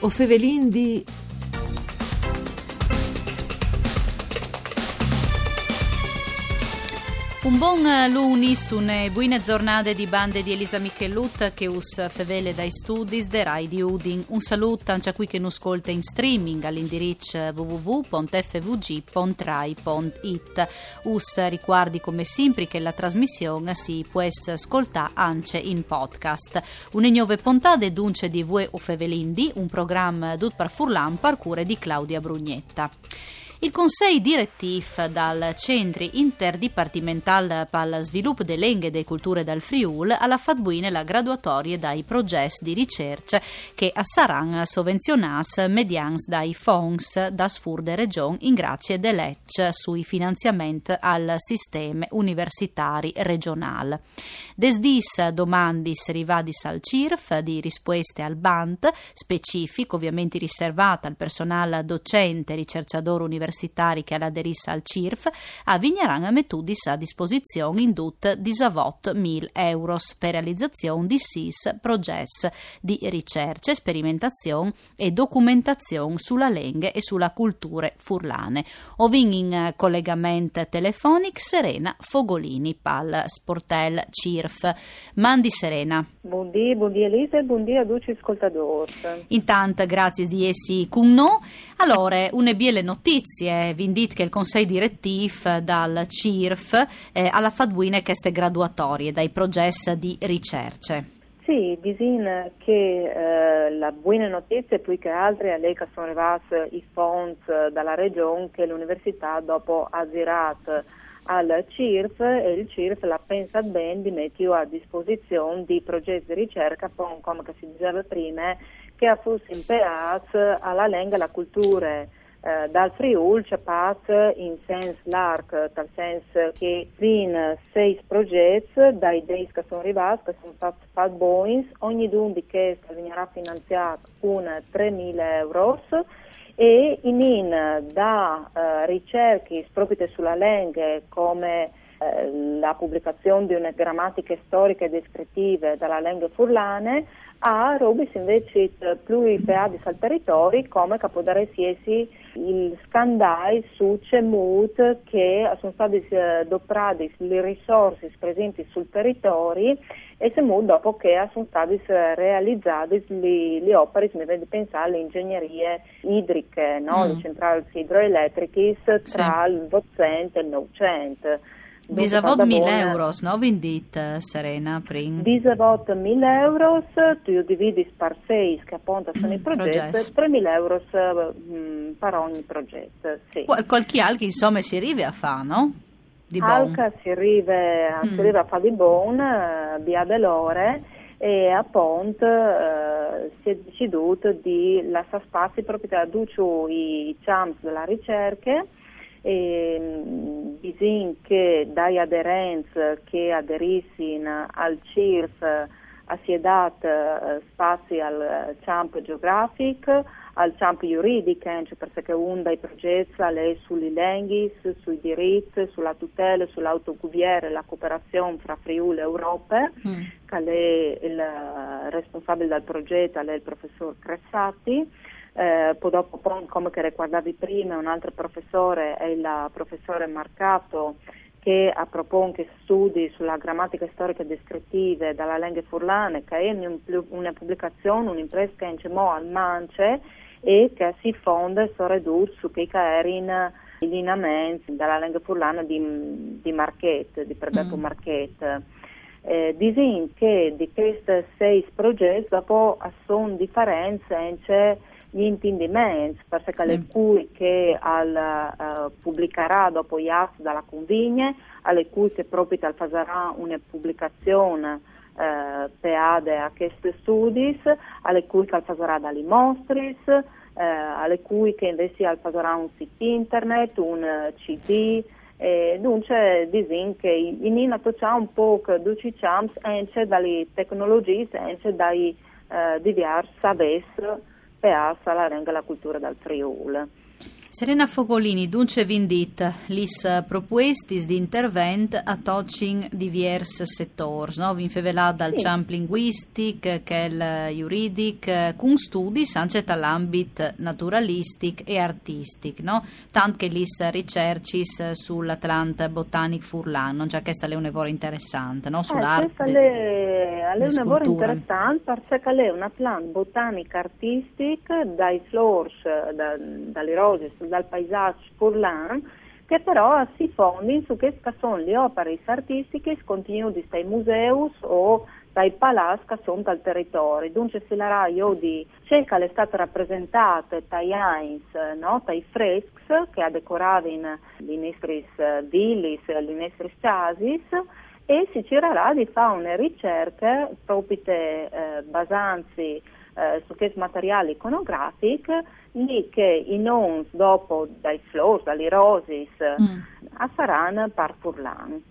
O fevelin di... Un buon lunis, une buone giornate di bande di Elisa Michelut che us fevele dai studi de Rai di Udin. Un saluto anche a qui che nos ascolta in streaming all'indirizzo www.fvg.rai.it. Us ricordi come sempre che la trasmissione si può ascoltare anche in podcast. Une nuove puntate dunque di Vue o Fevelindi, un programma dut par Furlan par di Claudia Brugnetta. Il Consiglio direttivo dal Centri Interdipartimental per Sviluppo delle Lingue e delle Culture dal Friul alla fatbuine la graduatoria dai progetti di ricerca che saranno sovvenzionati mediante dai fonds da sfur de region in grazie dell'EC sui finanziamenti al sistema universitari regionale. Desdis domandis rivadis al CIRF di risposte al BANT, specifico ovviamente riservata al personale docente ricercatore universitario universitari che aderisse al CIRF, a Vignaran metudis a disposizione in dut di Savot 1000 euro per realizzazione di SIS progetti di ricerca, sperimentazione e documentazione sulla lingua e sulla cultura furlane. Ovin in collegamento telefonico Serena Fogolini, pal Sportel CIRF. Mandi Serena. Buondì, buondì Elisa e buondì a tutti ascoltatori. Intanto, grazie di essi con noi. Allora, une biele notizie, vi indit che il Consiglio direttivo dal CIRF eh, alla Fadwine che ste graduatorie dai progetti di ricerca. Sì, disin che eh, la buona notizia più che altro è che sono arrivati i fondi dalla regione che l'università dopo ha girato al CIRF e il CIRF la pensa bene di mettere a disposizione di progetti di ricerca, come si diceva prima, che fosse imperati alla lingua e alla cultura eh, dal Friul c'è pass in senso largo, nel senso che fin sei progetti dai idee che sono arrivati, che sono fatti buoni, ogni d'un di che verrà finanziato con 3.000 euro e in, in da uh, ricerche proprio sulla lingua come uh, la pubblicazione di una grammatica storica e descrittive dalla lingua furlane a robis invece più peadis al territorio come capodare siesi il scandai su CEMUT che sono stati eh, doprati le risorse presenti sul territorio e CEMUT dopo che sono state realizzate le, le opere, mi vede pensare alle ingegnerie idriche, no? mm. le centrali idroelettriche tra sì. il 800 e il 900 Disavot 1000 euro, no? Vindit, Serena, prim. Disavot 1000 euro, tu dividi per 6 che appunto sono i progetti, 3000 euro mm, per ogni progetto, sì. Qual- qualche altro insomma si arriva a fare, no? Di Alca si arriva, mm. si arriva a fare di buon, uh, via dell'ore e appunto uh, si è deciduto di lasciare spazio proprio da i champs della ricerca e bisogna che dai aderenze che aderissino al CIRF si è dato eh, spazio al campo geografico, al campo giuridico, perché uno dei progetti è sulle lingue, sui diritti, sulla tutela, sull'autogoverno e la cooperazione fra Friuli e Europa, mm. che è il responsabile del progetto, è il professor Cressati eh, poi dopo, come che ricordavi prima, un altro professore è il professore Marcato che ha proposto studi sulla grammatica storica descrittiva dalla lingua furlane, che è una pubblicazione, un'impresa che è al Mance e che si fonda su ridurre su che erano i lineamenti dalla lingua furlana di, di Marquette, di Perpetuo mm. Marquette. Eh, disin che di questi sei progetti dopo sono differenze gli intendimenti, perché le cui che al, uh, pubblicherà dopo gli atti dalla convigne, alle cui che proprio farà una pubblicazione uh, peade a questi studi, alle cui che farà dalle uh, alle cui che invece farà un sito internet, un CD, e dunque disin che in inato c'è un po' di champs anche dalle tecnologie, anche dai uh, diversi avessi peassa la renga la cultura dal Friul. Serena Fogolini, dunque vindit lis propuestis di intervent a touching divers settors, no? Vin fevelà dal sì. champ linguistic, che il juridic, con studi anche dall'ambit naturalistic e artistic, no? Tant che lis ricercis sull'Atlant Botanic Furlan, non già questa è un lavoro interessante, no? Sull'arte. Eh, è un lavoro interessante perché è un Atlant Botanic Artistic dai flores, da, dalle rose, dal paesaggio Furlan, che però si fondi su che sono le opere artistiche contenute dai musei o dai palazzi che sono dal territorio. Dunque si la io di ciò che è stato rappresentato dai Heinz, no? dai freschi che ha decorato in nostri villis, le nostre casis e si cercherà di fare una ricerca proprio eh, basandosi eh, su questi materiali iconografici lì che i non dopo dai flors, dalle roses, mm. saranno per Furlan.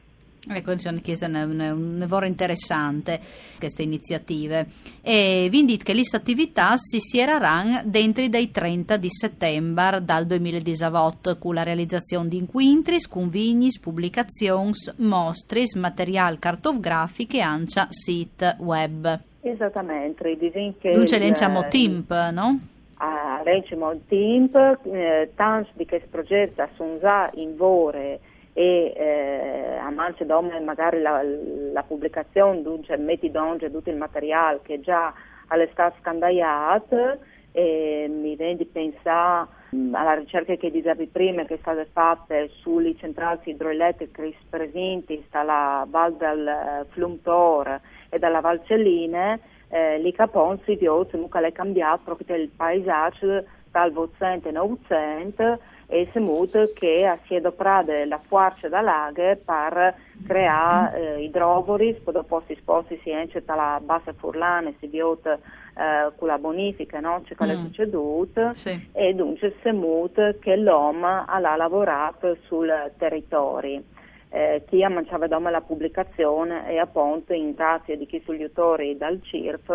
Ecco, insomma, che è un, lavoro interessante queste iniziative. E vi indito che le attività si siereranno dentro dai 30 di settembre dal 2018 con la realizzazione di inquintris, convignis, pubblicazioni, mostris, material cartografico e ancia sito web. Esattamente. Dunque lenciamo TIMP, no? A lenciamo TIMP, eh, tanti di questi progetti sono già in vore e eh, a mance d'ome magari la, la pubblicazione, dunque metti donge tutto il materiale che già all'estate scandagliato e mi viene di pensare alla ricerca che dicevi prima che è stata fatta sulle centrali idroelettriche presenti dalla Val del eh, Flumtor e dalla Valcelline, eh, lì Capon si vede che è cambiato proprio il paesaggio dal 800 e 900 e si muto che si è adoperata la forza da laghe per creare eh, idrovori, poi dopo si sposti si entra dalla bassa furlana e si vede eh, con la bonifica, no? C'è cosa mm. è succeduto sì. e dunque si muto che l'uomo ha lavorato sul territorio. Eh, chi ha mangiato doma la pubblicazione e appunto in grazie di chi sugli autori dal CIRF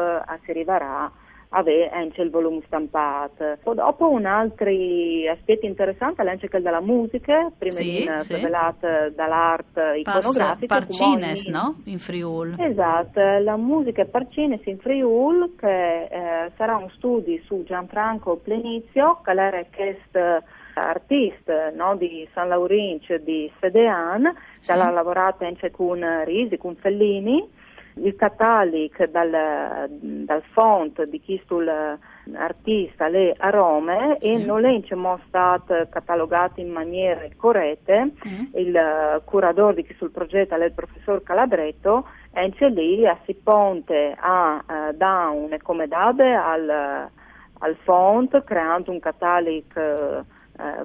si arriverà avere anche il volume stampato. Poi dopo un altro aspetto interessante è anche quello della musica, prima sì, di sì. rivelata dall'arte iconografica. Parcines, no? In Friul. Esatto, la musica Parcines in Friul che eh, sarà un studio su Gianfranco Plenizio, che era questo artista no, di San Laurincio di Sedean, sì. che ha lavorato anche con Risi, con Fellini il catalogo dal, dal font di chi sul artista le a Rome sì. e non è stato catalogato in maniera corretta. Mm. Il curatore di chi sul progetto è il professor Calabretto e lì si ponte a uh, da un'ecomedade al, al font creando un catalogo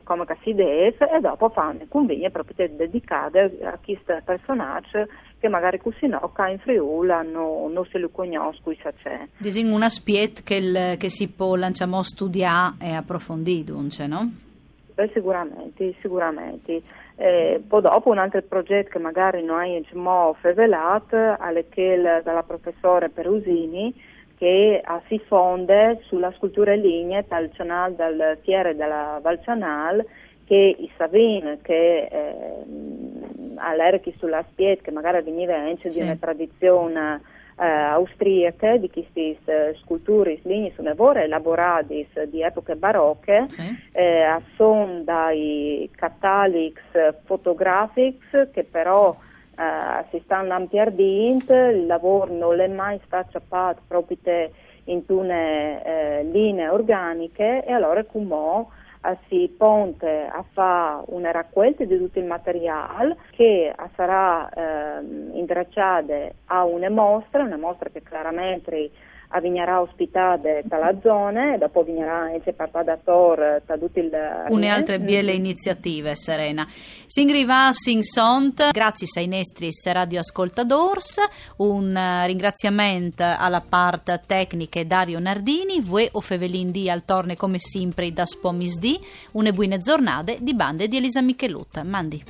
come si deve e dopo fanno convegni proprio dedicate a questo personaggio che magari così no, qua in Friuli no, non se lo conosco, sa c'è. Disin una spiet che, il, che si può lanciamo studiare e approfondire, dunque, no? Beh, sicuramente, sicuramente. Eh, poi dopo un altro progetto che magari noi abbiamo rivelato è che dalla professore Perusini che uh, si fonde sulla scultura in linea dal canale del Fiere della Val Canal che i Savin che eh, all'erchi sulla spiet che magari veniva anche sì. di una tradizione eh, austriaca di queste uh, sculture linee su lavoro elaborati di epoche barocche sì. eh, sono dai cataloghi fotografici che però uh, si stanno ampliando, il lavoro non è mai stato acciappato proprio in una eh, linee organiche e allora come uh, si ponte a fare una raccolta di tutto il materiale che uh, sarà eh, indrecciata a una mostra, una mostra che chiaramente a vignerà ospitate dalla zona dopo vignerà anche parlata da tutto il Une altre bielle iniziative, Serena. Singriva sing sont, grazie ai nostri radioascoltadors, un eh, ringraziamento alla parte tecnica Dario Nardini, voi o Fevelin di al torne come sempre da Spomisdi, une buone giornate di bande di Elisa Michelut. Mandi.